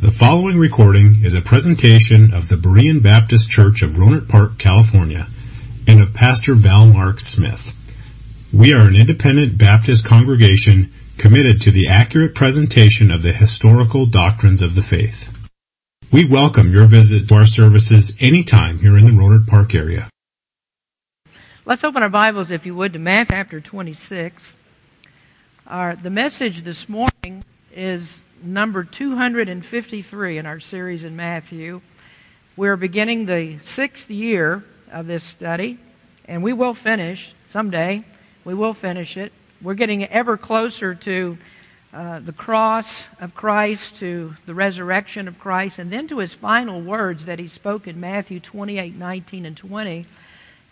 The following recording is a presentation of the Berean Baptist Church of Rohnert Park, California, and of Pastor Val Mark Smith. We are an independent Baptist congregation committed to the accurate presentation of the historical doctrines of the faith. We welcome your visit to our services anytime here in the Rohnert Park area. Let's open our Bibles, if you would, to Matthew chapter 26. Our, the message this morning is number 253 in our series in Matthew. We're beginning the sixth year of this study, and we will finish someday. We will finish it. We're getting ever closer to uh, the cross of Christ, to the resurrection of Christ, and then to his final words that he spoke in Matthew 28 19 and 20.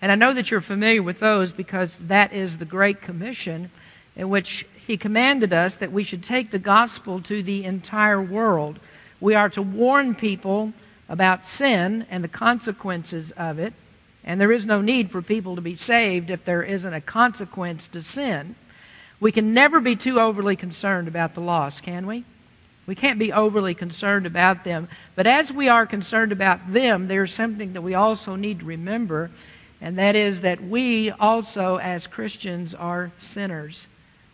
And I know that you're familiar with those because that is the Great Commission in which he commanded us that we should take the gospel to the entire world. We are to warn people about sin and the consequences of it. And there is no need for people to be saved if there isn't a consequence to sin. We can never be too overly concerned about the lost, can we? We can't be overly concerned about them. But as we are concerned about them, there's something that we also need to remember, and that is that we also, as Christians, are sinners.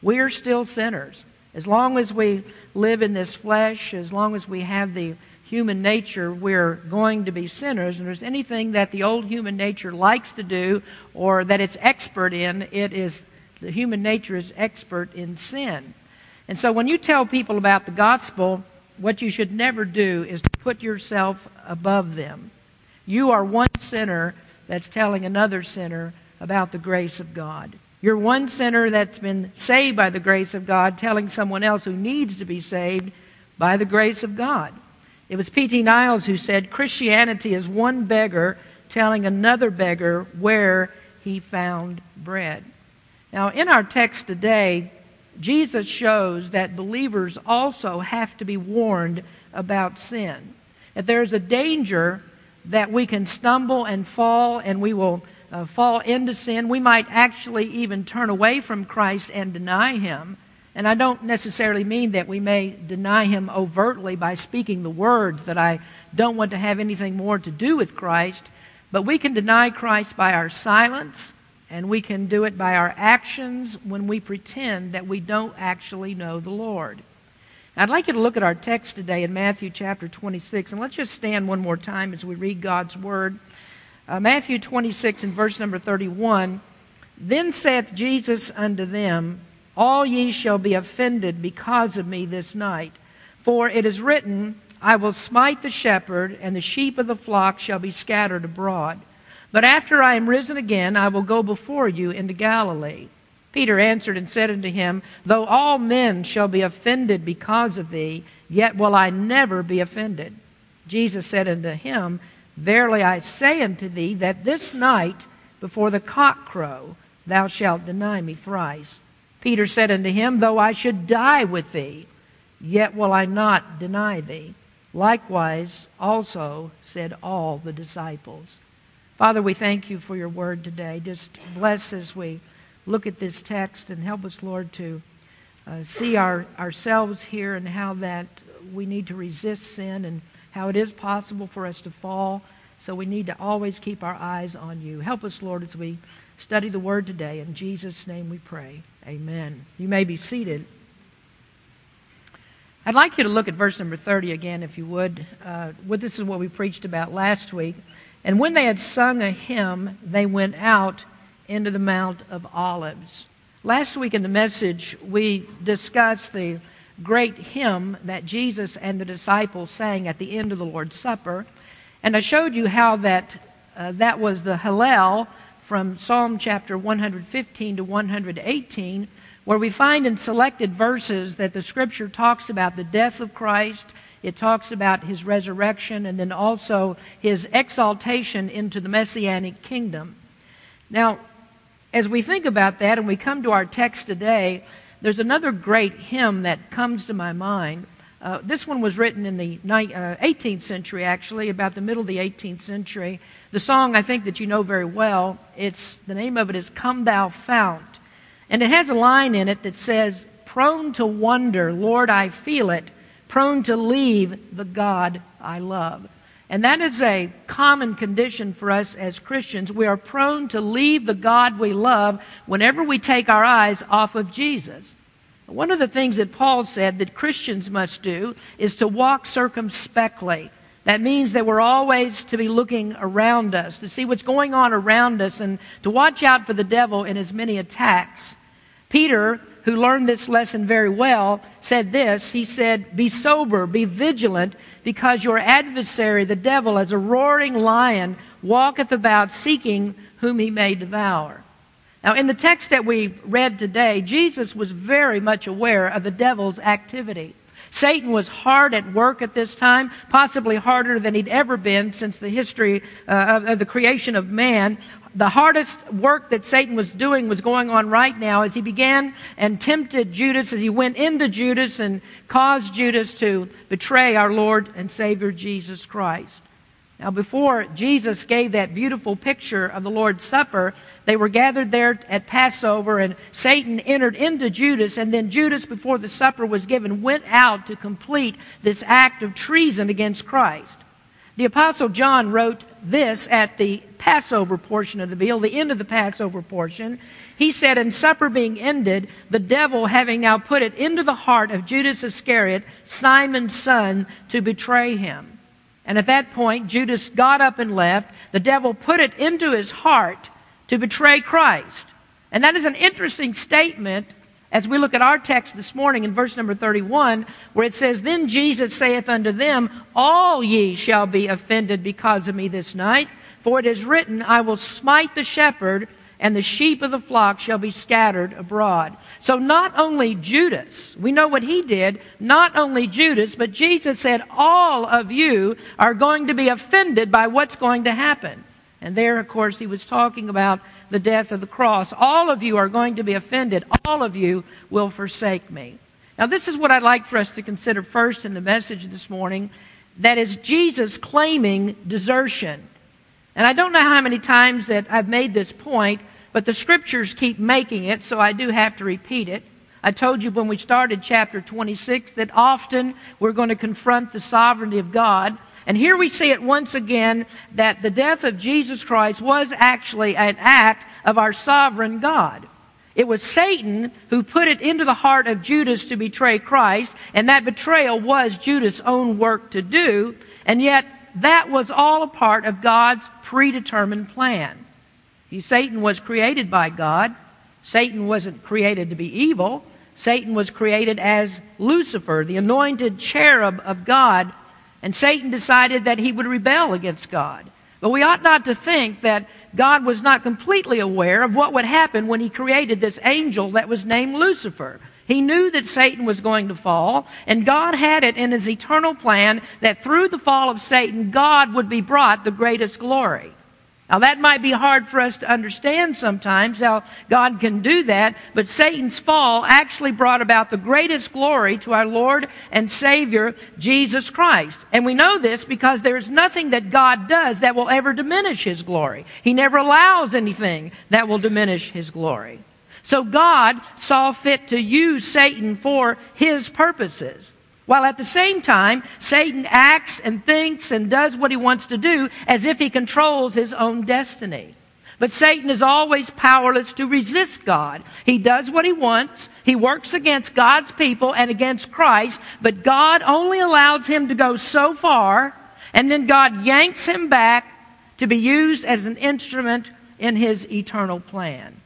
We are still sinners. As long as we live in this flesh, as long as we have the human nature, we're going to be sinners. And there's anything that the old human nature likes to do or that it's expert in, it is the human nature is expert in sin. And so when you tell people about the gospel, what you should never do is put yourself above them. You are one sinner that's telling another sinner about the grace of God. You're one sinner that's been saved by the grace of God, telling someone else who needs to be saved by the grace of God. It was D.T. Niles who said Christianity is one beggar telling another beggar where he found bread. Now, in our text today, Jesus shows that believers also have to be warned about sin. That there's a danger that we can stumble and fall and we will uh, fall into sin. We might actually even turn away from Christ and deny Him. And I don't necessarily mean that we may deny Him overtly by speaking the words that I don't want to have anything more to do with Christ, but we can deny Christ by our silence, and we can do it by our actions when we pretend that we don't actually know the Lord. I'd like you to look at our text today in Matthew chapter 26, and let's just stand one more time as we read God's Word. Uh, Matthew 26 and verse number 31. Then saith Jesus unto them, All ye shall be offended because of me this night. For it is written, I will smite the shepherd, and the sheep of the flock shall be scattered abroad. But after I am risen again, I will go before you into Galilee. Peter answered and said unto him, Though all men shall be offended because of thee, yet will I never be offended. Jesus said unto him, Verily I say unto thee that this night before the cock crow thou shalt deny me thrice. Peter said unto him, Though I should die with thee, yet will I not deny thee. Likewise also said all the disciples. Father, we thank you for your word today. Just bless as we look at this text and help us, Lord, to uh, see our, ourselves here and how that we need to resist sin and how it is possible for us to fall. So we need to always keep our eyes on you. Help us, Lord, as we study the word today. In Jesus' name we pray. Amen. You may be seated. I'd like you to look at verse number 30 again, if you would. Uh, this is what we preached about last week. And when they had sung a hymn, they went out into the Mount of Olives. Last week in the message, we discussed the great hymn that Jesus and the disciples sang at the end of the Lord's Supper. And I showed you how that, uh, that was the Hallel from Psalm chapter 115 to 118, where we find in selected verses that the scripture talks about the death of Christ, it talks about his resurrection, and then also his exaltation into the messianic kingdom. Now, as we think about that and we come to our text today, there's another great hymn that comes to my mind. Uh, this one was written in the ni- uh, 18th century, actually, about the middle of the 18th century. The song I think that you know very well. It's the name of it is "Come Thou Fount," and it has a line in it that says, "Prone to wonder, Lord, I feel it, prone to leave the God I love. And that is a common condition for us as Christians. We are prone to leave the God we love whenever we take our eyes off of Jesus. One of the things that Paul said that Christians must do is to walk circumspectly. That means that we're always to be looking around us, to see what's going on around us, and to watch out for the devil in his many attacks. Peter, who learned this lesson very well, said this. He said, Be sober, be vigilant, because your adversary, the devil, as a roaring lion, walketh about seeking whom he may devour. Now, in the text that we've read today, Jesus was very much aware of the devil's activity. Satan was hard at work at this time, possibly harder than he'd ever been since the history uh, of, of the creation of man. The hardest work that Satan was doing was going on right now as he began and tempted Judas, as he went into Judas and caused Judas to betray our Lord and Savior Jesus Christ. Now, before Jesus gave that beautiful picture of the Lord's Supper, they were gathered there at Passover, and Satan entered into Judas, and then Judas, before the supper was given, went out to complete this act of treason against Christ. The Apostle John wrote this at the Passover portion of the meal, the end of the Passover portion. He said, And supper being ended, the devil having now put it into the heart of Judas Iscariot, Simon's son, to betray him. And at that point, Judas got up and left. The devil put it into his heart to betray Christ. And that is an interesting statement as we look at our text this morning in verse number 31, where it says, Then Jesus saith unto them, All ye shall be offended because of me this night, for it is written, I will smite the shepherd, and the sheep of the flock shall be scattered abroad. So not only Judas, we know what he did, not only Judas, but Jesus said, all of you are going to be offended by what's going to happen. And there, of course, he was talking about the death of the cross. All of you are going to be offended. All of you will forsake me. Now, this is what I'd like for us to consider first in the message this morning. That is Jesus claiming desertion. And I don't know how many times that I've made this point, but the scriptures keep making it, so I do have to repeat it. I told you when we started chapter 26 that often we're going to confront the sovereignty of God. And here we see it once again that the death of Jesus Christ was actually an act of our sovereign God. It was Satan who put it into the heart of Judas to betray Christ, and that betrayal was Judas' own work to do, and yet that was all a part of God's predetermined plan. See, Satan was created by God. Satan wasn't created to be evil. Satan was created as Lucifer, the anointed cherub of God, and Satan decided that he would rebel against God. But we ought not to think that God was not completely aware of what would happen when he created this angel that was named Lucifer. He knew that Satan was going to fall, and God had it in his eternal plan that through the fall of Satan, God would be brought the greatest glory. Now that might be hard for us to understand sometimes how God can do that, but Satan's fall actually brought about the greatest glory to our Lord and Savior, Jesus Christ. And we know this because there is nothing that God does that will ever diminish His glory. He never allows anything that will diminish His glory. So God saw fit to use Satan for his purposes. While at the same time, Satan acts and thinks and does what he wants to do as if he controls his own destiny. But Satan is always powerless to resist God. He does what he wants. He works against God's people and against Christ, but God only allows him to go so far, and then God yanks him back to be used as an instrument in his eternal plan.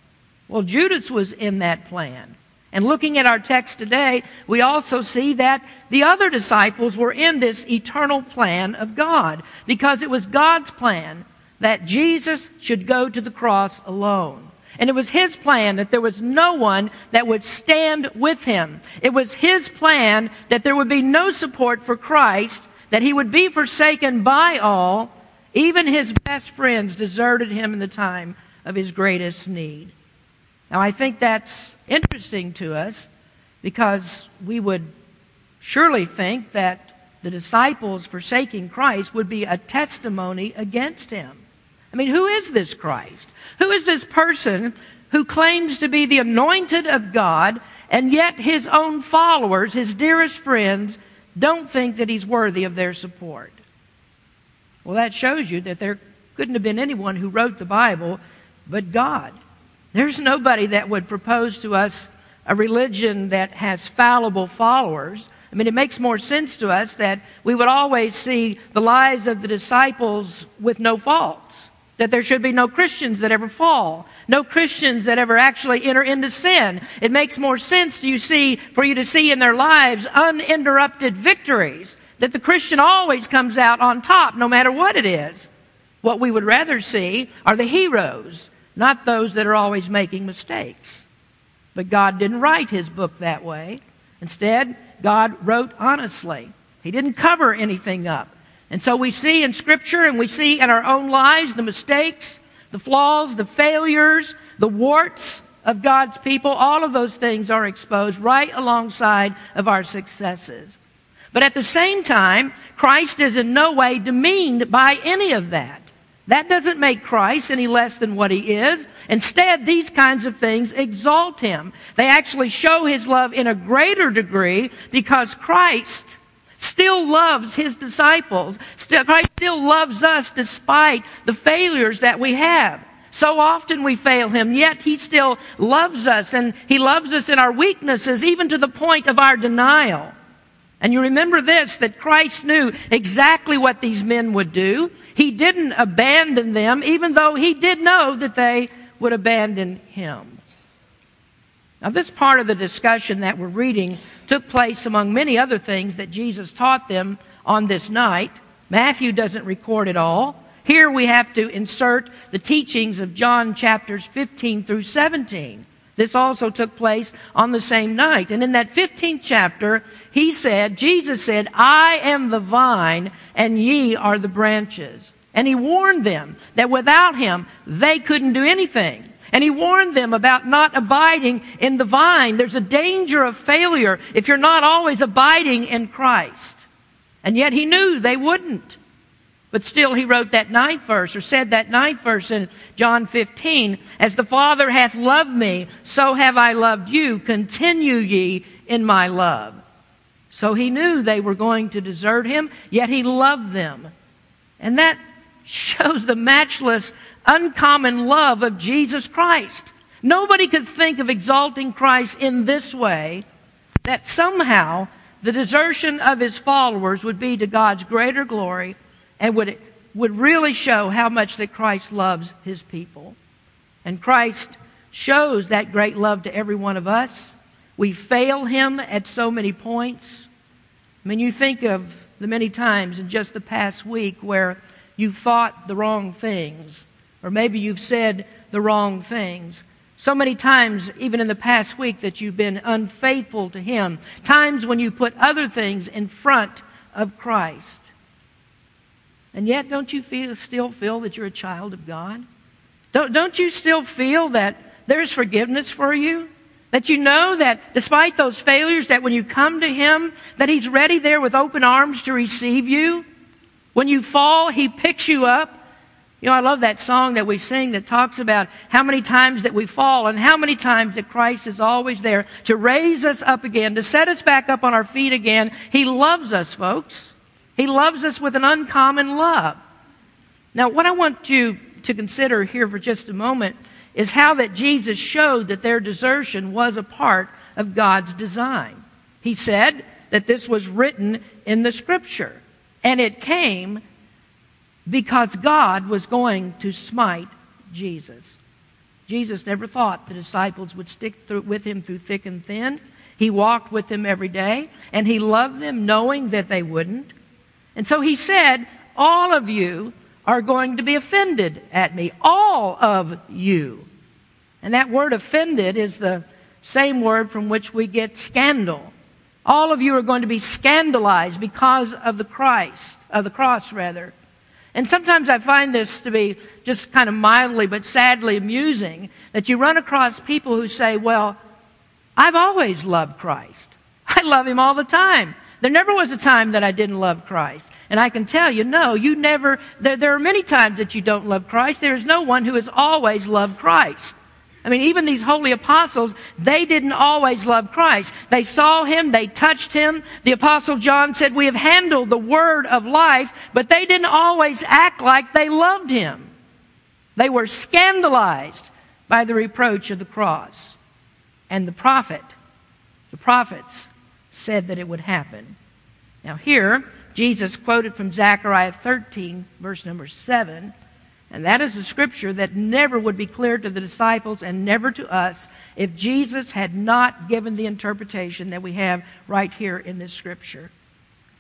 Well, Judas was in that plan. And looking at our text today, we also see that the other disciples were in this eternal plan of God because it was God's plan that Jesus should go to the cross alone. And it was His plan that there was no one that would stand with Him. It was His plan that there would be no support for Christ, that He would be forsaken by all. Even His best friends deserted Him in the time of His greatest need. Now, I think that's interesting to us because we would surely think that the disciples forsaking Christ would be a testimony against him. I mean, who is this Christ? Who is this person who claims to be the anointed of God and yet his own followers, his dearest friends, don't think that he's worthy of their support. Well, that shows you that there couldn't have been anyone who wrote the Bible but God. There's nobody that would propose to us a religion that has fallible followers. I mean, it makes more sense to us that we would always see the lives of the disciples with no faults. That there should be no Christians that ever fall. No Christians that ever actually enter into sin. It makes more sense to you see, for you to see in their lives uninterrupted victories. That the Christian always comes out on top, no matter what it is. What we would rather see are the heroes, not those that are always making mistakes. But God didn't write his book that way. Instead, God wrote honestly. He didn't cover anything up. And so we see in Scripture and we see in our own lives the mistakes, the flaws, the failures, the warts of God's people. All of those things are exposed right alongside of our successes. But at the same time, Christ is in no way demeaned by any of that. That doesn't make Christ any less than what he is. Instead, these kinds of things exalt him. They actually show his love in a greater degree because Christ still loves his disciples. Still, Christ still loves us despite the failures that we have. So often we fail him, yet he still loves us and he loves us in our weaknesses, even to the point of our denial. And you remember this, that Christ knew exactly what these men would do. He didn't abandon them, even though he did know that they would abandon him. Now, this part of the discussion that we're reading took place among many other things that Jesus taught them on this night. Matthew doesn't record it all. Here we have to insert the teachings of John chapters 15 through 17. This also took place on the same night. And in that 15th chapter, he said, Jesus said, I am the vine and ye are the branches. And he warned them that without him, they couldn't do anything. And he warned them about not abiding in the vine. There's a danger of failure if you're not always abiding in Christ. And yet he knew they wouldn't. But still, he wrote that ninth verse, or said that ninth verse in John 15, As the Father hath loved me, so have I loved you. Continue ye in my love. So he knew they were going to desert him, yet he loved them. And that shows the matchless, uncommon love of Jesus Christ. Nobody could think of exalting Christ in this way, that somehow the desertion of his followers would be to God's greater glory and would, would really show how much that Christ loves his people. And Christ shows that great love to every one of us. We fail him at so many points. I mean, you think of the many times in just the past week where you've thought the wrong things, or maybe you've said the wrong things. So many times, even in the past week, that you've been unfaithful to Him. Times when you put other things in front of Christ. And yet, don't you feel, still feel that you're a child of God? Don't, don't you still feel that there's forgiveness for you? That you know that despite those failures, that when you come to Him, that He's ready there with open arms to receive you? When you fall, He picks you up. You know, I love that song that we sing that talks about how many times that we fall and how many times that Christ is always there to raise us up again, to set us back up on our feet again. He loves us, folks. He loves us with an uncommon love. Now, what I want you to consider here for just a moment is how that Jesus showed that their desertion was a part of God's design. He said that this was written in the scripture, and it came because God was going to smite Jesus. Jesus never thought the disciples would stick through, with him through thick and thin. He walked with them every day, and he loved them knowing that they wouldn't. And so he said, All of you are going to be offended at me. All of you. And that word offended is the same word from which we get scandal. All of you are going to be scandalized because of the Christ, of the cross rather. And sometimes I find this to be just kind of mildly but sadly amusing that you run across people who say, well, I've always loved Christ. I love him all the time. There never was a time that I didn't love Christ. And I can tell you, no, you never, there, there, are many times that you don't love Christ. There is no one who has always loved Christ. I mean, even these holy apostles, they didn't always love Christ. They saw him, they touched him. The apostle John said, We have handled the word of life, but they didn't always act like they loved him. They were scandalized by the reproach of the cross. And the prophet, the prophets, said that it would happen. Now, here, Jesus quoted from Zechariah 13, verse number 7. And that is a scripture that never would be clear to the disciples and never to us if Jesus had not given the interpretation that we have right here in this scripture.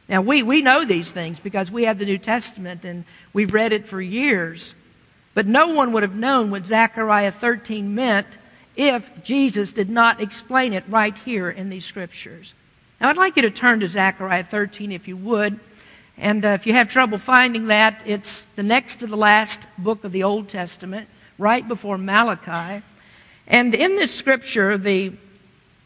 Now, we, we know these things because we have the New Testament and we've read it for years. But no one would have known what Zechariah 13 meant if Jesus did not explain it right here in these scriptures. Now, I'd like you to turn to Zechariah 13 if you would. And uh, if you have trouble finding that, it's the next to the last book of the Old Testament, right before Malachi. And in this scripture, the,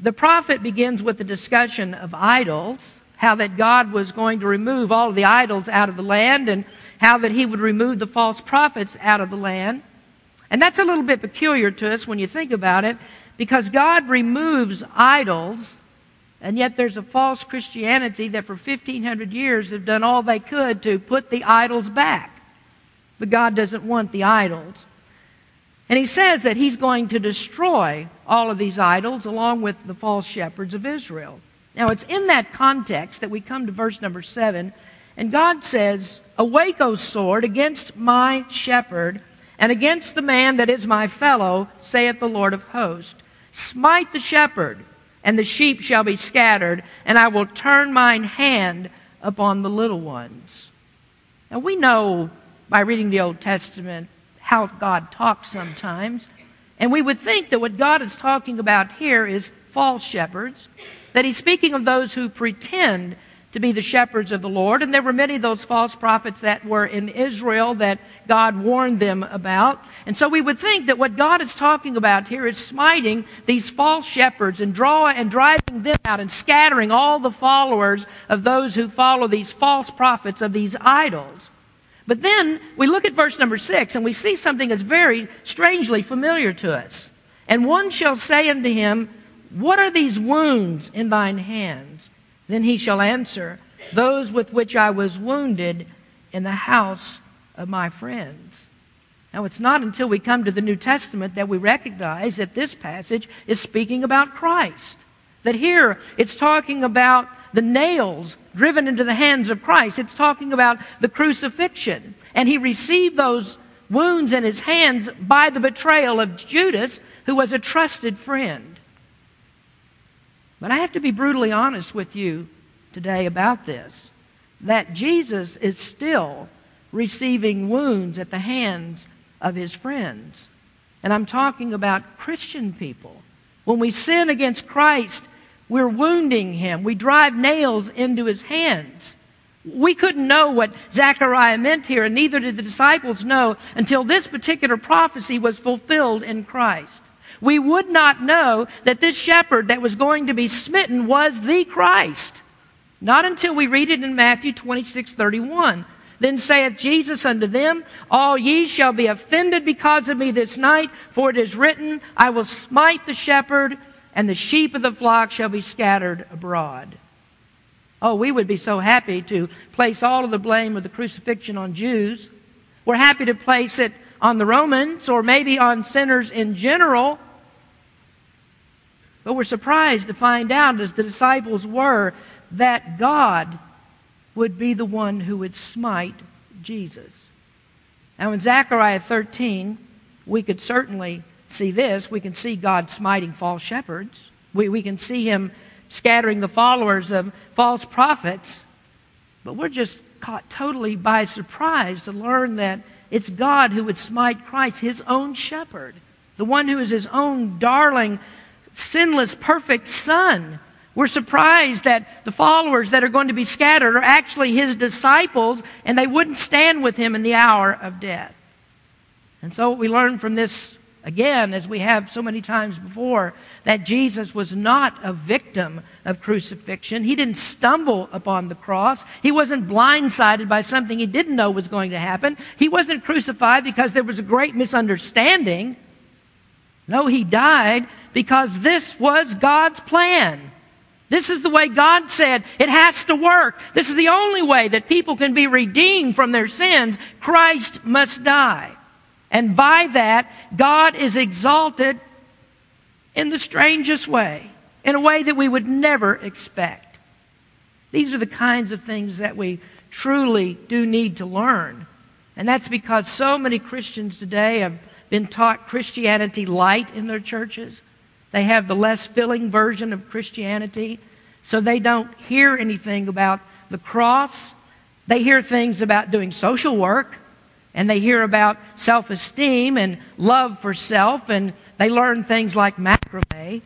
the prophet begins with the discussion of idols, how that God was going to remove all of the idols out of the land, and how that he would remove the false prophets out of the land. And that's a little bit peculiar to us when you think about it, because God removes idols and yet there's a false Christianity that for 1500 years have done all they could to put the idols back. But God doesn't want the idols. And he says that he's going to destroy all of these idols along with the false shepherds of Israel. Now it's in that context that we come to verse number 7 and God says, Awake, O sword, against my shepherd and against the man that is my fellow, saith the Lord of hosts. Smite the shepherd and the sheep shall be scattered, and I will turn mine hand upon the little ones. Now we know by reading the Old Testament how God talks sometimes, and we would think that what God is talking about here is false shepherds, that he's speaking of those who pretend to be the shepherds of the Lord. And there were many of those false prophets that were in Israel that God warned them about. And so we would think that what God is talking about here is smiting these false shepherds and draw and driving them out and scattering all the followers of those who follow these false prophets of these idols. But then we look at verse number six and we see something that's very strangely familiar to us. And one shall say unto him, What are these wounds in thine hands? Then he shall answer, Those with which I was wounded in the house of my friends. Now, it's not until we come to the New Testament that we recognize that this passage is speaking about Christ. That here it's talking about the nails driven into the hands of Christ. It's talking about the crucifixion. And he received those wounds in his hands by the betrayal of Judas, who was a trusted friend. But I have to be brutally honest with you today about this that Jesus is still receiving wounds at the hands of his friends. And I'm talking about Christian people. When we sin against Christ, we're wounding him. We drive nails into his hands. We couldn't know what Zechariah meant here, and neither did the disciples know until this particular prophecy was fulfilled in Christ we would not know that this shepherd that was going to be smitten was the Christ. Not until we read it in Matthew 26 31. Then saith Jesus unto them, All ye shall be offended because of me this night, for it is written, I will smite the shepherd, and the sheep of the flock shall be scattered abroad. Oh, we would be so happy to place all of the blame of the crucifixion on Jews. We're happy to place it on the Romans or maybe on sinners in general. But we're surprised to find out, as the disciples were, that God would be the one who would smite Jesus. Now, in Zechariah 13, we could certainly see this. We can see God smiting false shepherds. We, we can see him scattering the followers of false prophets. But we're just caught totally by surprise to learn that it's God who would smite Christ, his own shepherd, the one who is his own darling sinless, perfect Son. We're surprised that the followers that are going to be scattered are actually his disciples and they wouldn't stand with him in the hour of death. And so we learn from this again, as we have so many times before, that Jesus was not a victim of crucifixion. He didn't stumble upon the cross. He wasn't blindsided by something he didn't know was going to happen. He wasn't crucified because there was a great misunderstanding. No, he died because this was God's plan. This is the way God said it has to work. This is the only way that people can be redeemed from their sins. Christ must die. And by that, God is exalted in the strangest way, in a way that we would never expect. These are the kinds of things that we truly do need to learn. And that's because so many Christians today have been taught Christianity light in their churches. They have the less filling version of Christianity. So they don't hear anything about the cross. They hear things about doing social work. And they hear about self esteem and love for self. And they learn things like macrame.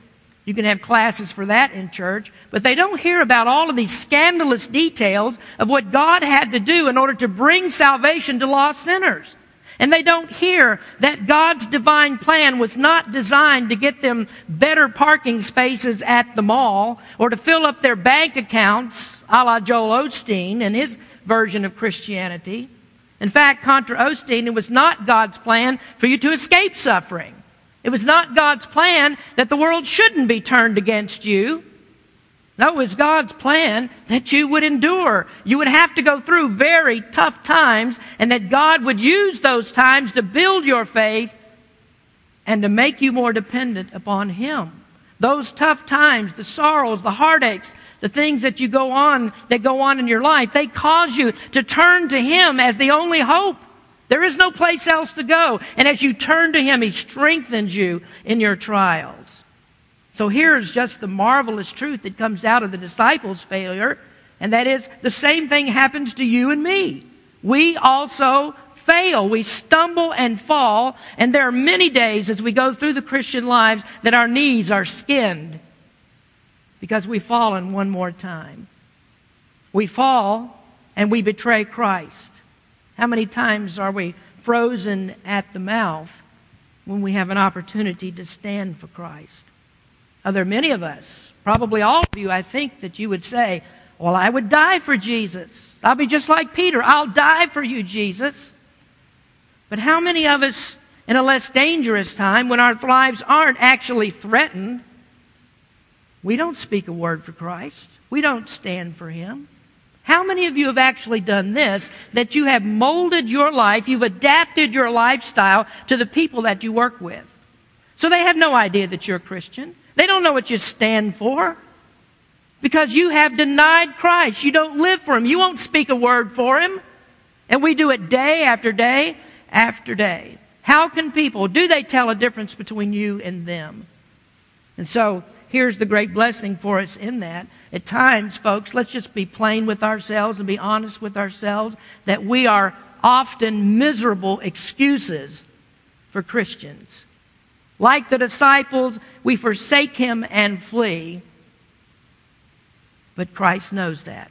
You can have classes for that in church, but they don't hear about all of these scandalous details of what God had to do in order to bring salvation to lost sinners. And they don't hear that God's divine plan was not designed to get them better parking spaces at the mall or to fill up their bank accounts a la Joel Osteen and his version of Christianity. In fact, contra Osteen, it was not God's plan for you to escape suffering. It was not God's plan that the world shouldn't be turned against you. No, it was God's plan that you would endure. You would have to go through very tough times, and that God would use those times to build your faith and to make you more dependent upon Him. Those tough times, the sorrows, the heartaches, the things that you go on, that go on in your life, they cause you to turn to Him as the only hope. There is no place else to go. And as you turn to Him, He strengthens you in your trials. So here's just the marvelous truth that comes out of the disciples' failure, and that is the same thing happens to you and me. We also fail. We stumble and fall, and there are many days as we go through the Christian lives that our knees are skinned because we've fallen one more time. We fall and we betray Christ. How many times are we frozen at the mouth when we have an opportunity to stand for Christ? Are there many of us, probably all of you, I think, that you would say, Well, I would die for Jesus. I'll be just like Peter. I'll die for you, Jesus. But how many of us, in a less dangerous time, when our lives aren't actually threatened, we don't speak a word for Christ? We don't stand for Him. How many of you have actually done this? That you have molded your life, you've adapted your lifestyle to the people that you work with. So they have no idea that you're a Christian. They don't know what you stand for. Because you have denied Christ. You don't live for Him. You won't speak a word for Him. And we do it day after day after day. How can people, do they tell a difference between you and them? And so, here's the great blessing for us in that. At times, folks, let's just be plain with ourselves and be honest with ourselves that we are often miserable excuses for Christians. Like the disciples, we forsake him and flee. But Christ knows that.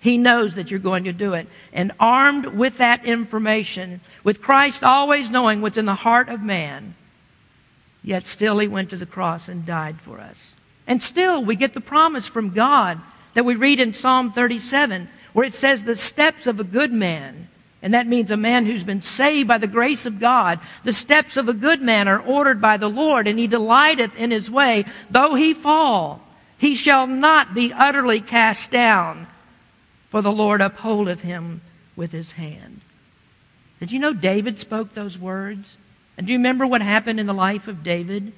He knows that you're going to do it. And armed with that information, with Christ always knowing what's in the heart of man, Yet still he went to the cross and died for us. And still we get the promise from God that we read in Psalm 37 where it says the steps of a good man, and that means a man who's been saved by the grace of God, the steps of a good man are ordered by the Lord and he delighteth in his way. Though he fall, he shall not be utterly cast down, for the Lord upholdeth him with his hand. Did you know David spoke those words? And do you remember what happened in the life of David?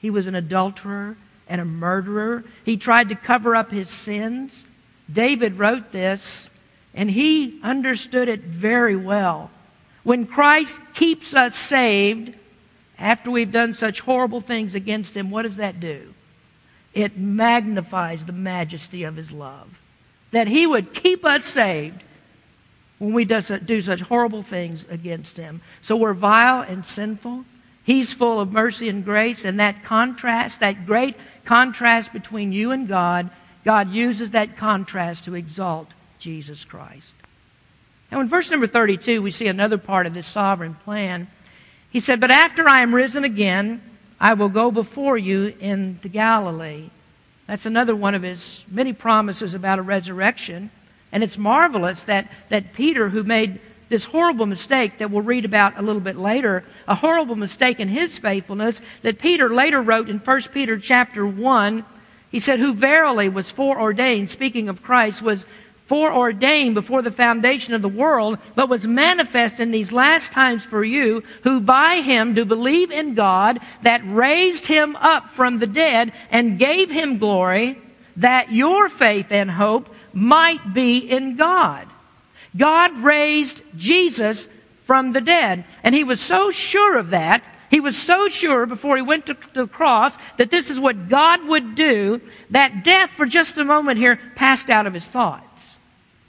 He was an adulterer and a murderer. He tried to cover up his sins. David wrote this, and he understood it very well. When Christ keeps us saved after we've done such horrible things against him, what does that do? It magnifies the majesty of his love. That he would keep us saved when we do such horrible things against him. So we're vile and sinful. He's full of mercy and grace, and that contrast, that great contrast between you and God, God uses that contrast to exalt Jesus Christ. Now, in verse number 32, we see another part of this sovereign plan. He said, But after I am risen again, I will go before you into Galilee. That's another one of his many promises about a resurrection. And it's marvelous that, that Peter, who made this horrible mistake that we'll read about a little bit later, a horrible mistake in his faithfulness that Peter later wrote in 1 Peter chapter 1. He said, who verily was foreordained, speaking of Christ, was foreordained before the foundation of the world, but was manifest in these last times for you, who by him do believe in God, that raised him up from the dead and gave him glory, that your faith and hope might be in God. God raised Jesus from the dead. And he was so sure of that, he was so sure before he went to, the cross that this is what God would do, that death for just a moment here passed out of his thought.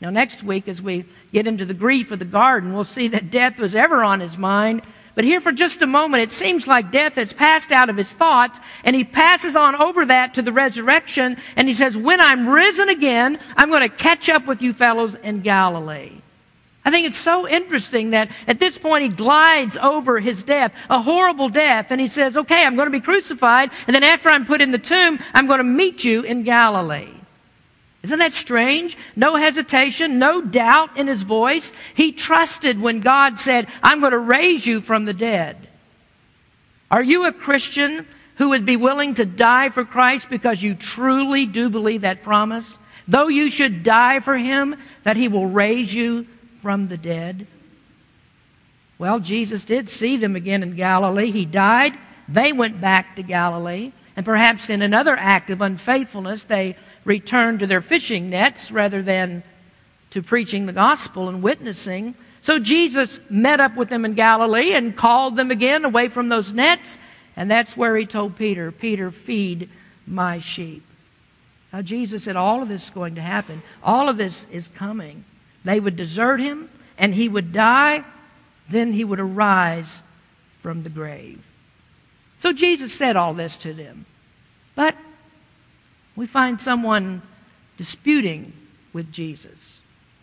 Now, next week, as we get into the grief of the garden, we'll see that death was ever on his mind. But here for just a moment, it seems like death has passed out of his thoughts, and he passes on over that to the resurrection, and he says, When I'm risen again, I'm going to catch up with you fellows in Galilee. I think it's so interesting that at this point he glides over his death, a horrible death, and he says, Okay, I'm going to be crucified, and then after I'm put in the tomb, I'm going to meet you in Galilee. Isn't that strange? No hesitation, no doubt in his voice. He trusted when God said, I'm going to raise you from the dead. Are you a Christian who would be willing to die for Christ because you truly do believe that promise? Though you should die for him, that he will raise you from the dead? Well, Jesus did see them again in Galilee. He died. They went back to Galilee. And perhaps in another act of unfaithfulness, they returned to their fishing nets rather than to preaching the gospel and witnessing. So Jesus met up with them in Galilee and called them again away from those nets. And that's where he told Peter, Peter, feed my sheep. Now, Jesus said all of this is going to happen. All of this is coming. They would desert him, and he would die. Then he would arise from the grave. So Jesus said all this to them. But we find someone disputing with Jesus.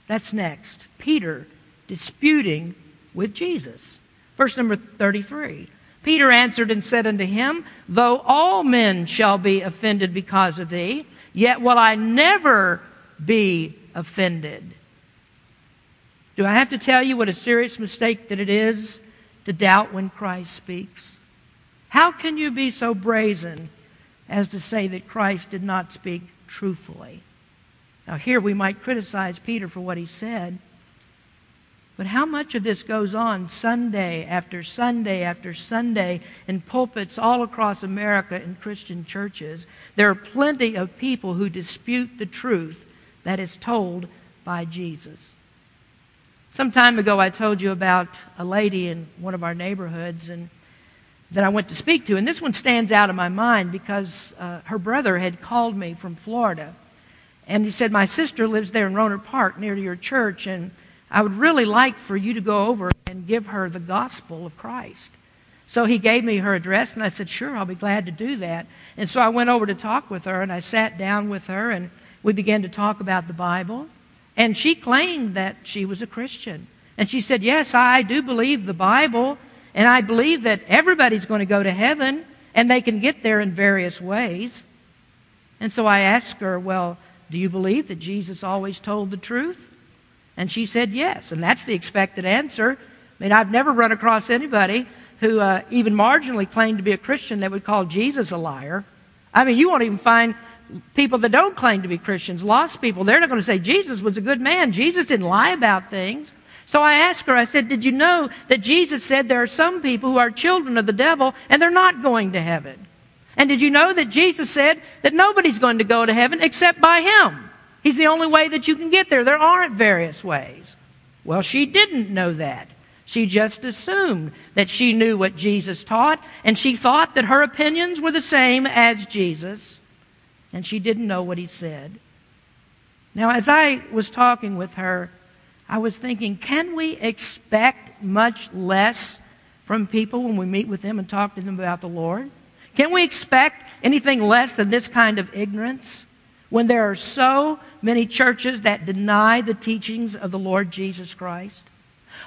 That's next. Peter disputing with Jesus. Verse number 33. Peter answered and said unto him, Though all men shall be offended because of thee, yet will I never be offended. Do I have to tell you what a serious mistake that it is to doubt when Christ speaks? How can you be so brazen as to say that Christ did not speak truthfully. Now, here we might criticize Peter for what he said, but how much of this goes on Sunday after Sunday after Sunday in pulpits all across America in Christian churches? There are plenty of people who dispute the truth that is told by Jesus. Some time ago, I told you about a lady in one of our neighborhoods, and that I went to speak to. And this one stands out in my mind because uh, her brother had called me from Florida. And he said, My sister lives there in Rohnert Park near to your church, and I would really like for you to go over and give her the gospel of Christ. So he gave me her address, and I said, Sure, I'll be glad to do that. And so I went over to talk with her, and I sat down with her, and we began to talk about the Bible. And she claimed that she was a Christian. And she said, Yes, I do believe the Bible. And I believe that everybody's going to go to heaven, and they can get there in various ways. And so I asked her, Well, do you believe that Jesus always told the truth? And she said yes. And that's the expected answer. I mean, I've never run across anybody who uh, even marginally claimed to be a Christian that would call Jesus a liar. I mean, you won't even find people that don't claim to be Christians, lost people. They're not going to say Jesus was a good man. Jesus didn't lie about things. So I asked her, I said, Did you know that Jesus said there are some people who are children of the devil and they're not going to heaven? And did you know that Jesus said that nobody's going to go to heaven except by him? He's the only way that you can get there. There aren't various ways. Well, she didn't know that. She just assumed that she knew what Jesus taught, and she thought that her opinions were the same as Jesus, and she didn't know what he said. Now, as I was talking with her, I was thinking, can we expect much less from people when we meet with them and talk to them about the Lord? Can we expect anything less than this kind of ignorance when there are so many churches that deny the teachings of the Lord Jesus Christ?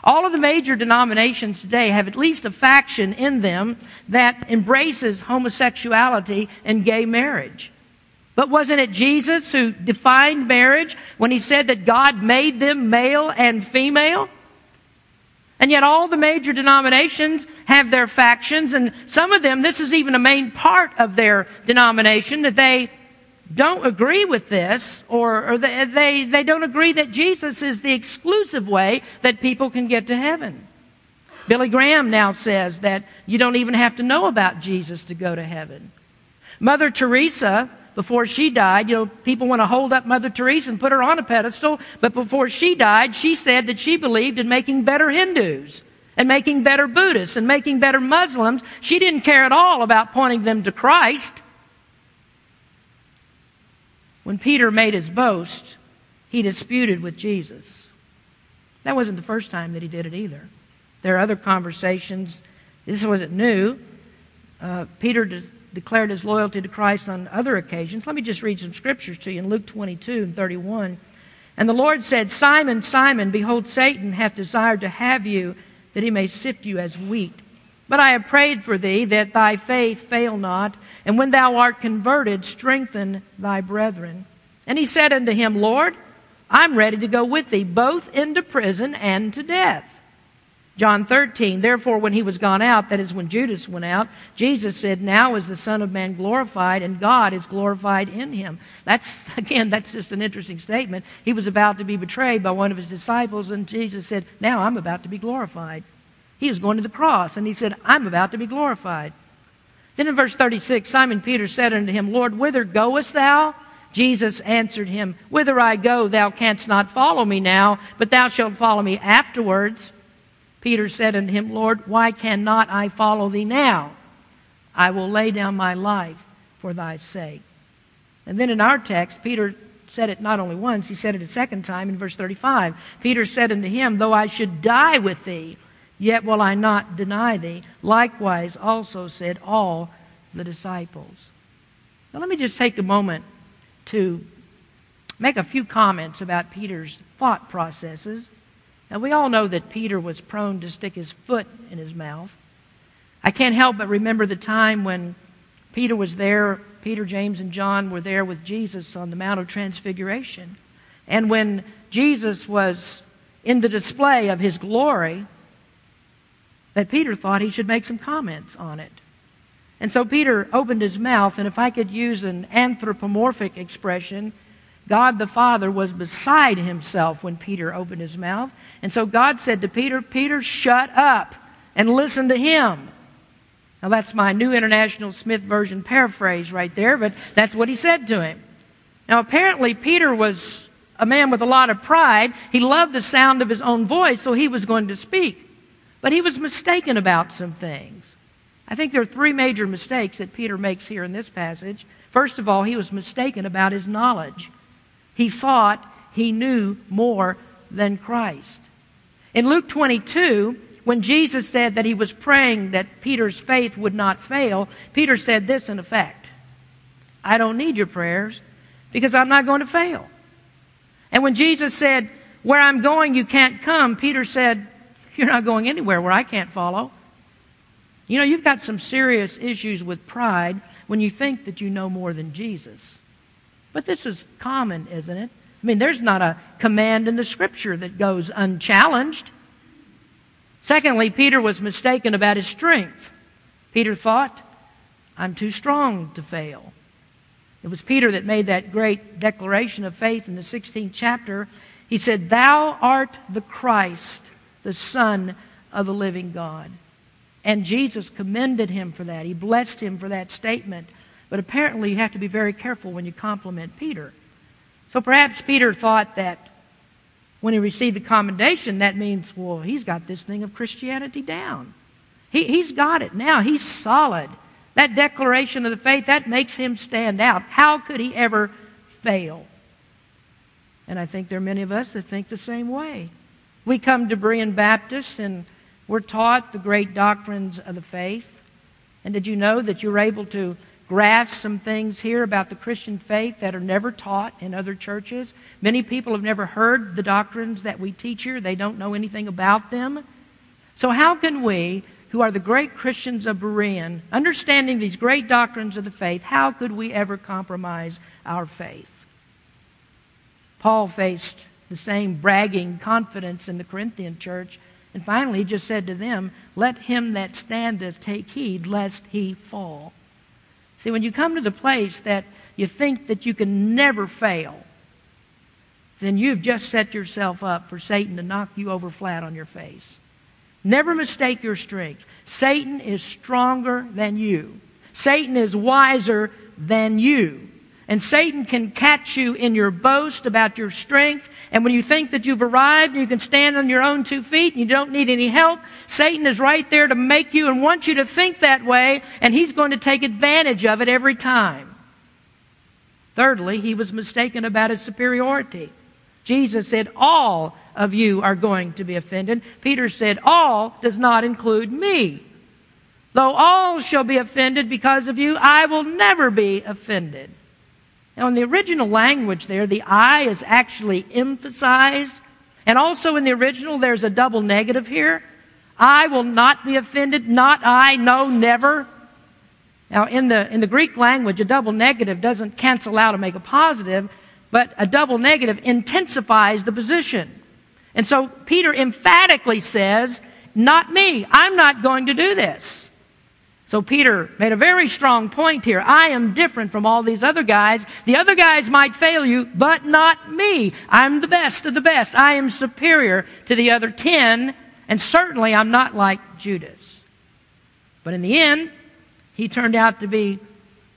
All of the major denominations today have at least a faction in them that embraces homosexuality and gay marriage. But wasn't it Jesus who defined marriage when he said that God made them male and female? And yet all the major denominations have their factions, and some of them, this is even a main part of their denomination, that they don't agree with this, or, or they, they, they don't agree that Jesus is the exclusive way that people can get to heaven. Billy Graham now says that you don't even have to know about Jesus to go to heaven. Mother Teresa, before she died, you know, people want to hold up Mother Teresa and put her on a pedestal, but before she died, she said that she believed in making better Hindus and making better Buddhists and making better Muslims. She didn't care at all about pointing them to Christ. When Peter made his boast, he disputed with Jesus. That wasn't the first time that he did it either. There are other conversations. This wasn't new. Uh, Peter declared his loyalty to Christ on other occasions. Let me just read some scriptures to you in Luke 22 and 31. And the Lord said, Simon, Simon, behold, Satan hath desired to have you, that he may sift you as wheat. But I have prayed for thee, that thy faith fail not, and when thou art converted, strengthen thy brethren. And he said unto him, Lord, I'm ready to go with thee, both into prison and to death. John 13, therefore, when he was gone out, that is when Judas went out, Jesus said, Now is the Son of Man glorified, and God is glorified in him. That's, again, that's just an interesting statement. He was about to be betrayed by one of his disciples, and Jesus said, Now I'm about to be glorified. He was going to the cross, and he said, I'm about to be glorified. Then in verse 36, Simon Peter said unto him, Lord, whither goest thou? Jesus answered him, Whither I go, thou canst not follow me now, but thou shalt follow me afterwards. Peter said unto him, Lord, why cannot I follow thee now? I will lay down my life for thy sake. And then in our text, Peter said it not only once, he said it a second time in verse 35. Peter said unto him, Though I should die with thee, yet will I not deny thee. Likewise also said all the disciples. Now let me just take a moment to make a few comments about Peter's thought processes and we all know that Peter was prone to stick his foot in his mouth. I can't help but remember the time when Peter was there, Peter, James, and John were there with Jesus on the Mount of Transfiguration. And when Jesus was in the display of his glory, that Peter thought he should make some comments on it. And so Peter opened his mouth, and if I could use an anthropomorphic expression, God the Father was beside himself when Peter opened his mouth. And so God said to Peter, Peter, shut up and listen to him. Now that's my New International Smith Version paraphrase right there, but that's what he said to him. Now apparently Peter was a man with a lot of pride. He loved the sound of his own voice, so he was going to speak. But he was mistaken about some things. I think there are three major mistakes that Peter makes here in this passage. First of all, he was mistaken about his knowledge. He thought he knew more than Christ. In Luke 22, when Jesus said that he was praying that Peter's faith would not fail, Peter said this in effect I don't need your prayers because I'm not going to fail. And when Jesus said, Where I'm going, you can't come, Peter said, You're not going anywhere where I can't follow. You know, you've got some serious issues with pride when you think that you know more than Jesus. But this is common, isn't it? I mean, there's not a command in the scripture that goes unchallenged. Secondly, Peter was mistaken about his strength. Peter thought, I'm too strong to fail. It was Peter that made that great declaration of faith in the 16th chapter. He said, Thou art the Christ, the Son of the living God. And Jesus commended him for that. He blessed him for that statement. But apparently, you have to be very careful when you compliment Peter. So perhaps Peter thought that when he received the commendation, that means, well, he's got this thing of Christianity down. He, he's got it now. He's solid. That declaration of the faith, that makes him stand out. How could he ever fail? And I think there are many of us that think the same way. We come to Berean Baptists and we're taught the great doctrines of the faith. And did you know that you're able to grasp some things here about the Christian faith that are never taught in other churches. Many people have never heard the doctrines that we teach here, they don't know anything about them. So, how can we, who are the great Christians of Berean, understanding these great doctrines of the faith, how could we ever compromise our faith? Paul faced the same bragging confidence in the Corinthian church And finally, he just said to them, Let him that standeth take heed lest he fall. See, when you come to the place that you think that you can never fail, then you've just set yourself up for Satan to knock you over flat on your face. Never mistake your strength. Satan is stronger than you. Satan is wiser than you. And Satan can catch you in your boast about your strength. And when you think that you've arrived and you can stand on your own two feet and you don't need any help, Satan is right there to make you and want you to think that way, and he's going to take advantage of it every time. Thirdly, he was mistaken about his superiority. Jesus said, All of you are going to be offended. Peter said, All does not include me. Though all shall be offended because of you, I will never be offended. Now, in the original language there, the I is actually emphasized. And also in the original, there's a double negative here. I will not be offended. Not I. No, never. Now, in the, in the Greek language, a double negative doesn't cancel out and make a positive, but a double negative intensifies the position. And so Peter emphatically says, Not me. I'm not going to do this. So Peter made a very strong point here. I am different from all these other guys. The other guys might fail you, but not me. I'm the best of the best. I am superior to the other ten, and certainly I'm not like Judas. But in the end, he turned out to be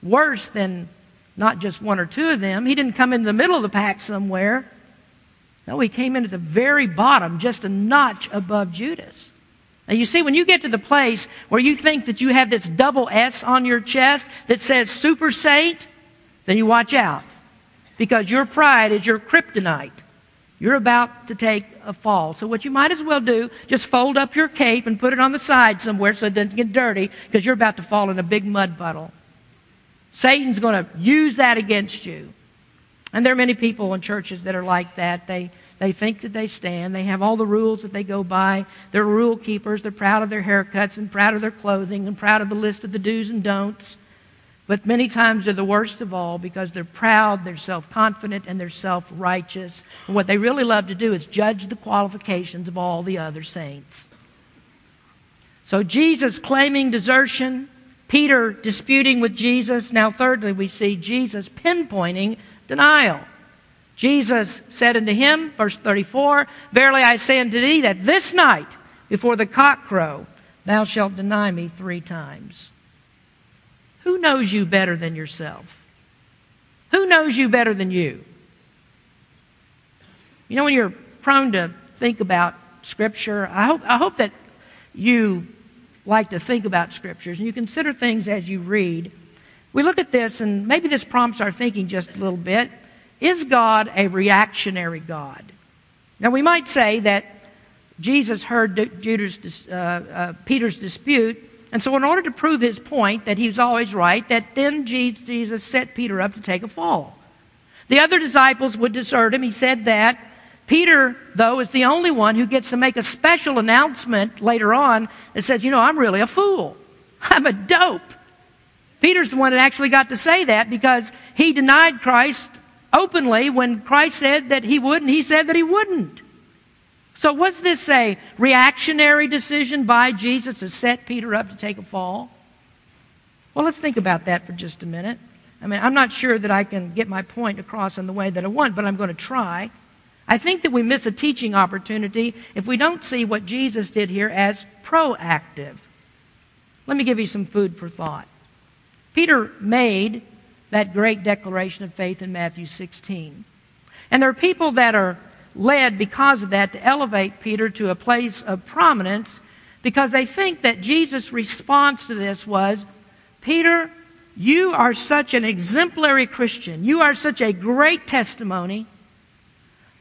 worse than not just one or two of them. He didn't come in the middle of the pack somewhere. No, he came in at the very bottom, just a notch above Judas. Now, you see, when you get to the place where you think that you have this double S on your chest that says super saint, then you watch out. Because your pride is your kryptonite. You're about to take a fall. So, what you might as well do, just fold up your cape and put it on the side somewhere so it doesn't get dirty, because you're about to fall in a big mud puddle. Satan's going to use that against you. And there are many people in churches that are like that. They they think that they stand. They have all the rules that they go by. They're rule keepers. They're proud of their haircuts and proud of their clothing and proud of the list of the do's and don'ts. But many times they're the worst of all because they're proud, they're self confident, and they're self righteous. And what they really love to do is judge the qualifications of all the other saints. So Jesus claiming desertion, Peter disputing with Jesus. Now, thirdly, we see Jesus pinpointing denial. Jesus said unto him, verse 34, Verily I say unto thee that this night, before the cock crow, thou shalt deny me three times. Who knows you better than yourself? Who knows you better than you? You know, when you're prone to think about Scripture, I hope, I hope that you like to think about Scriptures and you consider things as you read. We look at this, and maybe this prompts our thinking just a little bit. Is God a reactionary God? Now, we might say that Jesus heard Judas, uh, uh, Peter's dispute, and so in order to prove his point that he was always right, that then Jesus set Peter up to take a fall. The other disciples would desert him. He said that. Peter, though, is the only one who gets to make a special announcement later on that says, you know, I'm really a fool. I'm a dope. Peter's the one that actually got to say that because he denied Christ openly when Christ said that he wouldn't, he said that he wouldn't. So, what's this a reactionary decision by Jesus to set Peter up to take a fall? Well, let's think about that for just a minute. I mean, I'm not sure that I can get my point across in the way that I want, but I'm going to try. I think that we miss a teaching opportunity if we don't see what Jesus did here as proactive. Let me give you some food for thought. Peter made that great declaration of faith in Matthew 16. And there are people that are led because of that to elevate Peter to a place of prominence because they think that Jesus' response to this was, Peter, you are such an exemplary Christian. You are such a great testimony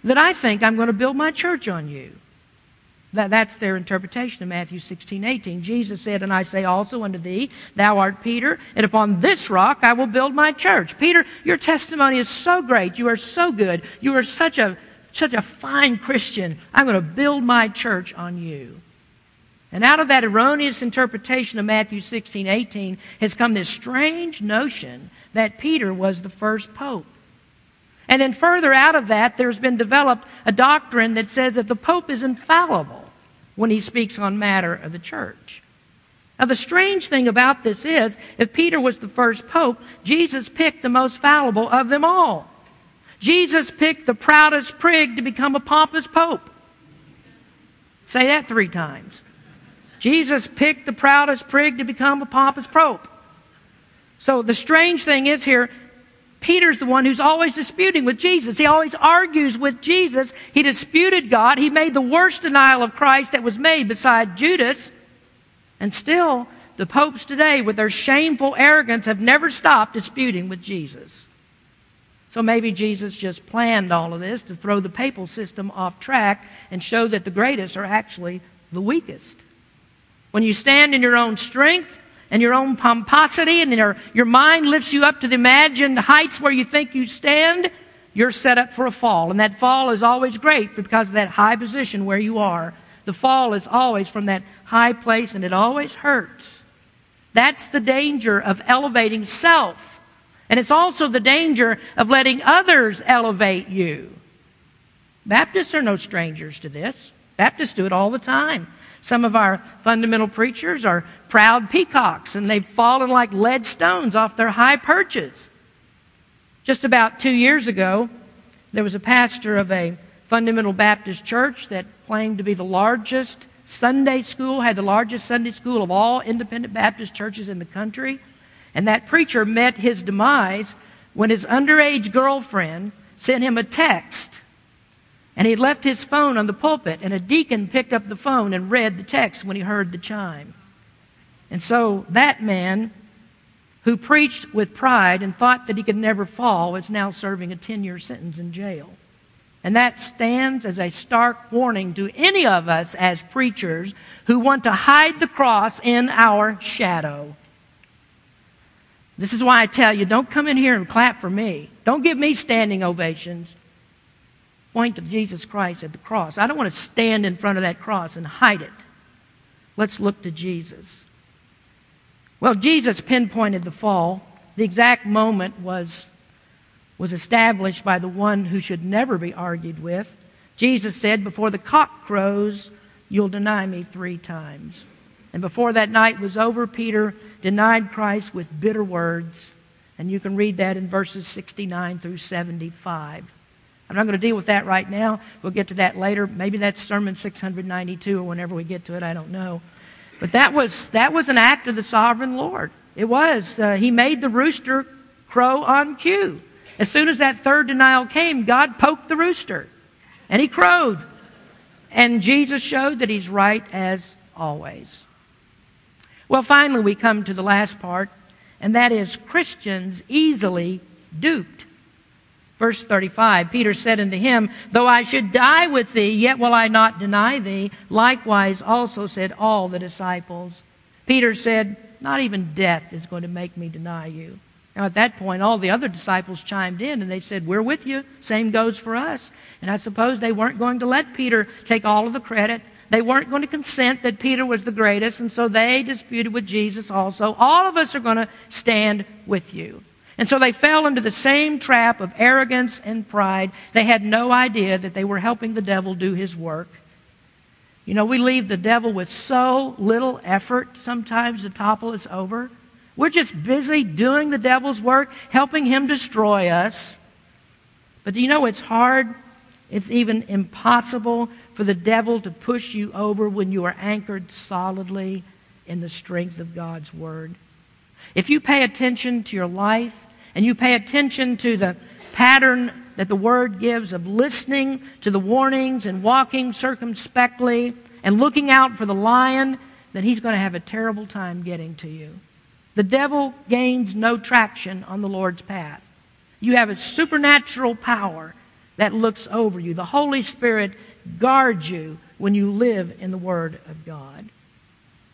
that I think I'm going to build my church on you. That, that's their interpretation of Matthew 16, 18. Jesus said, And I say also unto thee, Thou art Peter, and upon this rock I will build my church. Peter, your testimony is so great. You are so good. You are such a, such a fine Christian. I'm going to build my church on you. And out of that erroneous interpretation of Matthew 16, 18 has come this strange notion that Peter was the first pope. And then further out of that, there's been developed a doctrine that says that the pope is infallible. When he speaks on matter of the church. Now, the strange thing about this is, if Peter was the first pope, Jesus picked the most fallible of them all. Jesus picked the proudest prig to become a pompous pope. Say that three times. Jesus picked the proudest prig to become a pompous pope. So the strange thing is here, Peter's the one who's always disputing with Jesus. He always argues with Jesus. He disputed God. He made the worst denial of Christ that was made beside Judas. And still, the popes today, with their shameful arrogance, have never stopped disputing with Jesus. So maybe Jesus just planned all of this to throw the papal system off track and show that the greatest are actually the weakest. When you stand in your own strength, and your own pomposity and your, your mind lifts you up to the imagined heights where you think you stand, you're set up for a fall. And that fall is always great because of that high position where you are. The fall is always from that high place and it always hurts. That's the danger of elevating self. And it's also the danger of letting others elevate you. Baptists are no strangers to this. Baptists do it all the time. Some of our fundamental preachers are proud peacocks and they've fallen like lead stones off their high perches. Just about two years ago, there was a pastor of a fundamental Baptist church that claimed to be the largest Sunday school, had the largest Sunday school of all independent Baptist churches in the country. And that preacher met his demise when his underage girlfriend sent him a text and he left his phone on the pulpit, and a deacon picked up the phone and read the text when he heard the chime. And so that man, who preached with pride and thought that he could never fall, is now serving a 10 year sentence in jail. And that stands as a stark warning to any of us as preachers who want to hide the cross in our shadow. This is why I tell you don't come in here and clap for me. Don't give me standing ovations point to Jesus Christ at the cross. I don't want to stand in front of that cross and hide it. Let's look to Jesus. Well, Jesus pinpointed the fall. The exact moment was, was established by the one who should never be argued with. Jesus said, Before the cock crows, you'll deny me three times. And before that night was over, Peter denied Christ with bitter words. And you can read that in verses 69 through 75. I'm not going to deal with that right now. We'll get to that later. Maybe that's Sermon 692 or whenever we get to it. I don't know. But that was, that was an act of the sovereign Lord. It was. Uh, he made the rooster crow on cue. As soon as that third denial came, God poked the rooster and he crowed. And Jesus showed that he's right as always. Well, finally, we come to the last part, and that is Christians easily duped. Verse 35 Peter said unto him, Though I should die with thee, yet will I not deny thee. Likewise also said all the disciples. Peter said, Not even death is going to make me deny you. Now, at that point, all the other disciples chimed in and they said, We're with you. Same goes for us. And I suppose they weren't going to let Peter take all of the credit. They weren't going to consent that Peter was the greatest, and so they disputed with Jesus also. All of us are going to stand with you. And so they fell into the same trap of arrogance and pride. They had no idea that they were helping the devil do his work. You know, we leave the devil with so little effort sometimes to topple us over. We're just busy doing the devil's work, helping him destroy us. But do you know it's hard? It's even impossible for the devil to push you over when you are anchored solidly in the strength of God's Word. If you pay attention to your life, and you pay attention to the pattern that the Word gives of listening to the warnings and walking circumspectly and looking out for the lion, then he's going to have a terrible time getting to you. The devil gains no traction on the Lord's path. You have a supernatural power that looks over you. The Holy Spirit guards you when you live in the Word of God.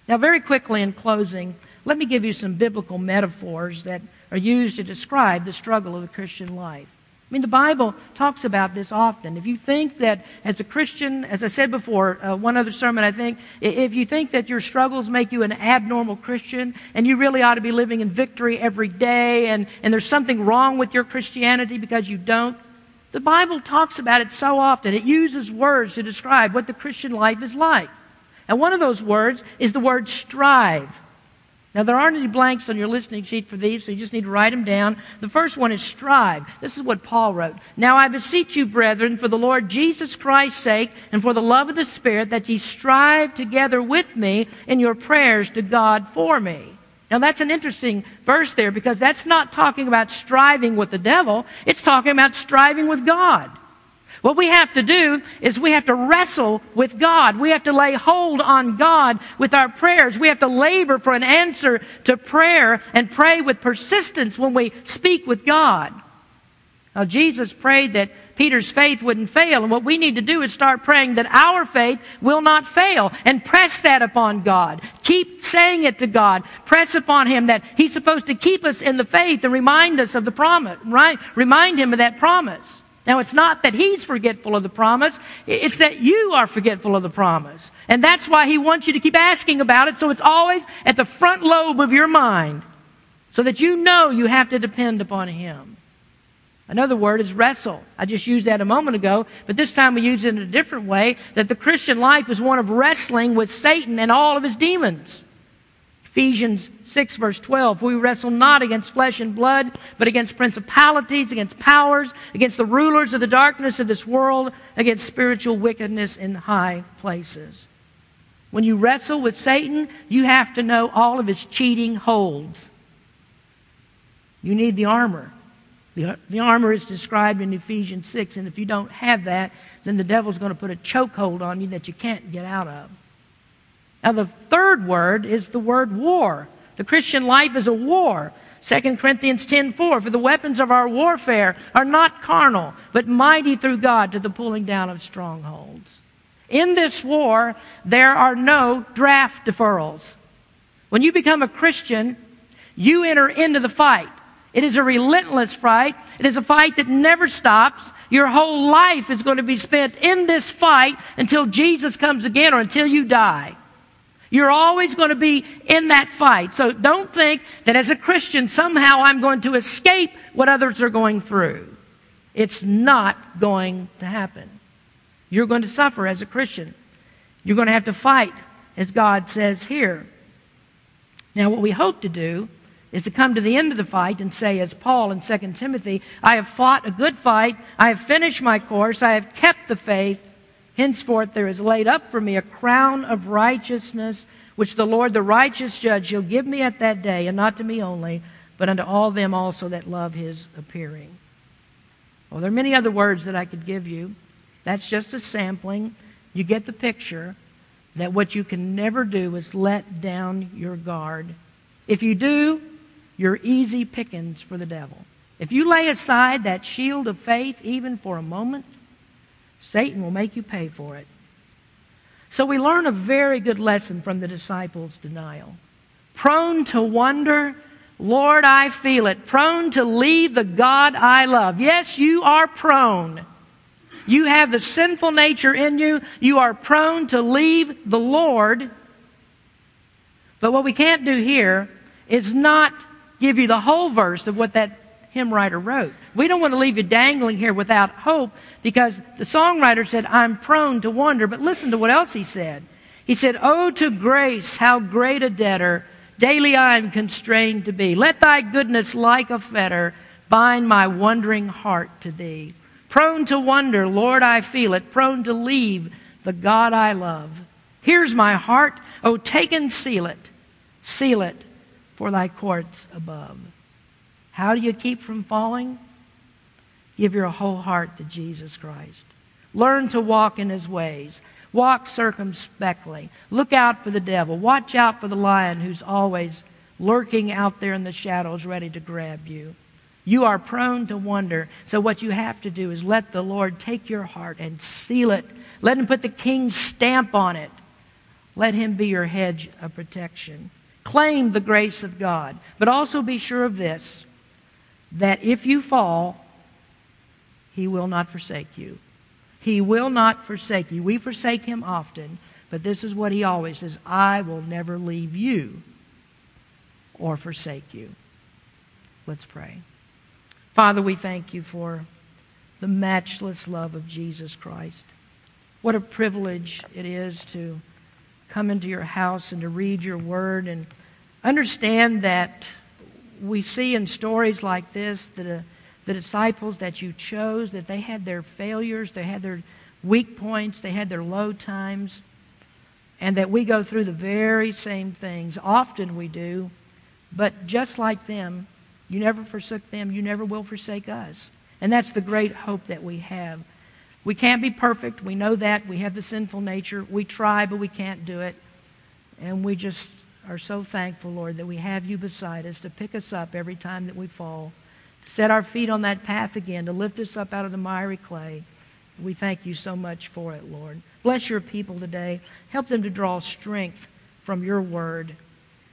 Now, very quickly in closing, let me give you some biblical metaphors that are used to describe the struggle of the Christian life. I mean, the Bible talks about this often. If you think that as a Christian, as I said before, uh, one other sermon, I think, if you think that your struggles make you an abnormal Christian and you really ought to be living in victory every day and, and there's something wrong with your Christianity because you don't, the Bible talks about it so often. It uses words to describe what the Christian life is like. And one of those words is the word strive. Now, there aren't any blanks on your listening sheet for these, so you just need to write them down. The first one is strive. This is what Paul wrote. Now I beseech you, brethren, for the Lord Jesus Christ's sake and for the love of the Spirit, that ye strive together with me in your prayers to God for me. Now that's an interesting verse there because that's not talking about striving with the devil. It's talking about striving with God. What we have to do is we have to wrestle with God. We have to lay hold on God with our prayers. We have to labor for an answer to prayer and pray with persistence when we speak with God. Now, Jesus prayed that Peter's faith wouldn't fail, and what we need to do is start praying that our faith will not fail and press that upon God. Keep saying it to God. Press upon Him that He's supposed to keep us in the faith and remind us of the promise, right? Remind Him of that promise. Now, it's not that he's forgetful of the promise, it's that you are forgetful of the promise. And that's why he wants you to keep asking about it, so it's always at the front lobe of your mind, so that you know you have to depend upon him. Another word is wrestle. I just used that a moment ago, but this time we use it in a different way that the Christian life is one of wrestling with Satan and all of his demons. Ephesians 6 verse 12, we wrestle not against flesh and blood, but against principalities, against powers, against the rulers of the darkness of this world, against spiritual wickedness in high places. When you wrestle with Satan, you have to know all of his cheating holds. You need the armor. The, the armor is described in Ephesians 6, and if you don't have that, then the devil's going to put a chokehold on you that you can't get out of. Now, the third word is the word war. The Christian life is a war. 2 Corinthians 10:4 For the weapons of our warfare are not carnal, but mighty through God to the pulling down of strongholds. In this war, there are no draft deferrals. When you become a Christian, you enter into the fight. It is a relentless fight. It is a fight that never stops. Your whole life is going to be spent in this fight until Jesus comes again or until you die. You're always going to be in that fight. So don't think that as a Christian, somehow I'm going to escape what others are going through. It's not going to happen. You're going to suffer as a Christian. You're going to have to fight, as God says here. Now, what we hope to do is to come to the end of the fight and say, as Paul in 2 Timothy, I have fought a good fight, I have finished my course, I have kept the faith. Henceforth there is laid up for me a crown of righteousness, which the Lord, the righteous judge, shall give me at that day, and not to me only, but unto all them also that love his appearing. Well, there are many other words that I could give you. That's just a sampling. You get the picture that what you can never do is let down your guard. If you do, you're easy pickings for the devil. If you lay aside that shield of faith even for a moment, Satan will make you pay for it. So we learn a very good lesson from the disciples' denial. Prone to wonder, Lord, I feel it. Prone to leave the God I love. Yes, you are prone. You have the sinful nature in you. You are prone to leave the Lord. But what we can't do here is not give you the whole verse of what that hymn writer wrote. We don't want to leave you dangling here without hope because the songwriter said, I'm prone to wonder. But listen to what else he said. He said, Oh, to grace, how great a debtor daily I am constrained to be. Let thy goodness like a fetter bind my wondering heart to thee. Prone to wonder, Lord, I feel it. Prone to leave the God I love. Here's my heart. Oh, take and seal it. Seal it for thy courts above. How do you keep from falling? Give your whole heart to Jesus Christ. Learn to walk in his ways. Walk circumspectly. Look out for the devil. Watch out for the lion who's always lurking out there in the shadows ready to grab you. You are prone to wonder. So, what you have to do is let the Lord take your heart and seal it. Let Him put the King's stamp on it. Let Him be your hedge of protection. Claim the grace of God. But also be sure of this that if you fall, He will not forsake you. He will not forsake you. We forsake Him often, but this is what He always says I will never leave you or forsake you. Let's pray. Father, we thank you for the matchless love of Jesus Christ. What a privilege it is to come into your house and to read your word and understand that we see in stories like this that uh, the disciples that you chose, that they had their failures, they had their weak points, they had their low times, and that we go through the very same things. Often we do, but just like them, you never forsook them, you never will forsake us. And that's the great hope that we have. We can't be perfect. We know that. We have the sinful nature. We try, but we can't do it. And we just are so thankful, Lord, that we have you beside us to pick us up every time that we fall, set our feet on that path again, to lift us up out of the miry clay. We thank you so much for it, Lord. Bless your people today. Help them to draw strength from your word.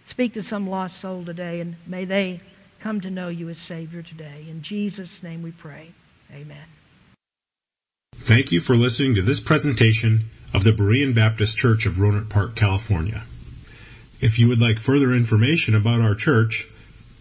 Speak to some lost soul today, and may they come to know you as Savior today. In Jesus' name we pray. Amen. Thank you for listening to this presentation of the Berean Baptist Church of Rohnert Park, California. If you would like further information about our church,